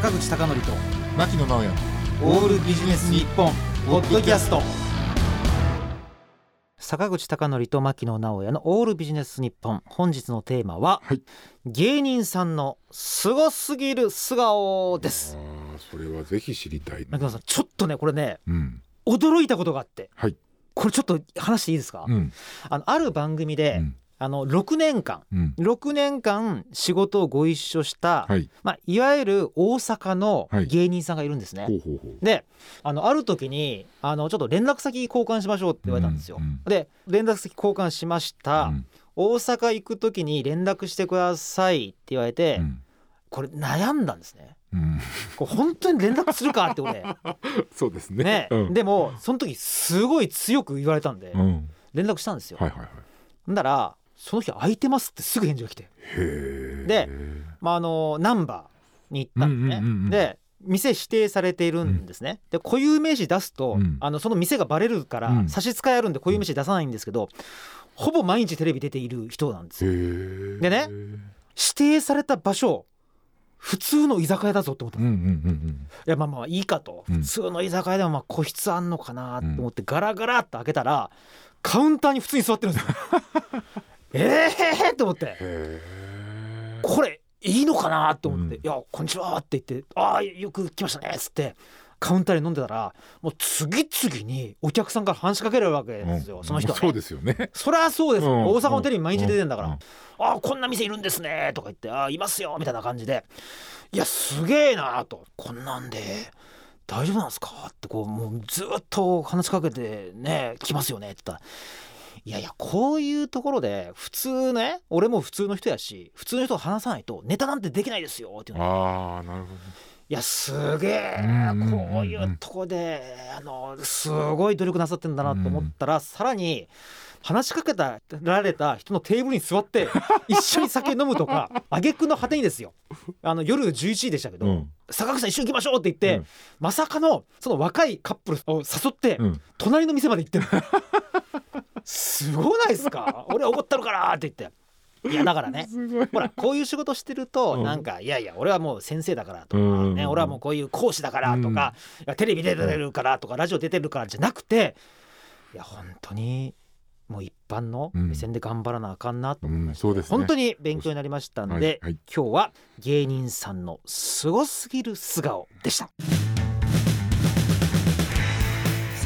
坂口孝則と牧野直哉。オールビジネス日本ポッドキャスト。坂口孝則と牧野直哉のオールビジネス日本。本日のテーマは、はい。芸人さんのすごすぎる素顔です。それはぜひ知りたい。ね牧野さんちょっとねこれねうん。驚いたことがあって。はい。これちょっと話していいですか、うん。あのある番組で、うんあの6年間。うん。6年間仕事をご一緒した、はい。まあ、いわゆる大阪のはい。芸人さんがいるんですね。ほうほうほう。であのある時にあのちょっと連絡先交換しましょうって言われたんですよ。うんうんで連絡先交換しました、うん。大阪行く時に連絡してくださいって言われて、うん。これ悩んだんですね。うん。これ本当に連絡するかって俺 そうですね。ね、うん。でもその時すごい強く言われたんでうん。連絡したんですよ。はいはいはい。ほんだらその日空いてますってすぐ返事が来て。でまあ、あのナンバーに行ったんでね、うんうんうんうんで店指定されているんですね、で固有名詞出すと、うん。あのその店がバレるから、うん。差し支えあるんで固有名詞出さないんですけど、ほぼ毎日テレビ出ている人なんですへよえでね指定された場所普通の居酒屋だぞって思ったの、うんうんうんうん。いやまあまあいいかと、うん。普通の居酒屋でもまあ個室あんのかなと思ってガラガラっと開けたらカウンターに普通に座ってるんですよ ええーと思って。これいいのかなと思って「うん。いやこんにちは」って言って「ああよく来ましたね」っつってカウンターで飲んでたらもう次々にお客さんから話しかけられるわけですよ、うん。その人は、ね、そうですよね。そりゃそうですよ、うん。大阪のテレビ毎日出てんだから「うん。ああこんな店いるんですね」とか言って「ああいますよ」みたいな感じで「いやすげえな」と「こんなんで大丈夫なんですか?」ってこうもうずっと話しかけてね来ますよねって言ったら「いやいやこういうところで普通ね俺も普通の人やし普通の人と話さないとネタなんてできないですよ」っていうの。ああなるほど。いやすげえこういうとこであのすごい努力なさってんだなと思ったら、さらに話しかけたられた人のテーブルに座って 一緒に酒飲むとか挙句の果てにですよ。あの夜11時でしたけど、うん。坂口さん一緒に行きましょうって言って、うん。まさかのその若いカップルを誘って、うん。隣の店まで行ってるすごないですか？俺怒ったるからって言って。いやだからね。ほらこういう仕事してるとうん。なんかいやいや俺はもう先生だからとかうん。ね俺はもうこういう講師だからとかいやテレビ出てるからとかラジオ出てるからじゃなくていや本当にもう一般の目線で頑張らなあかんなと思いましたうんそうですね。本当に勉強になりましたのはいではい。今日は芸人さんのすごすぎる素顔でした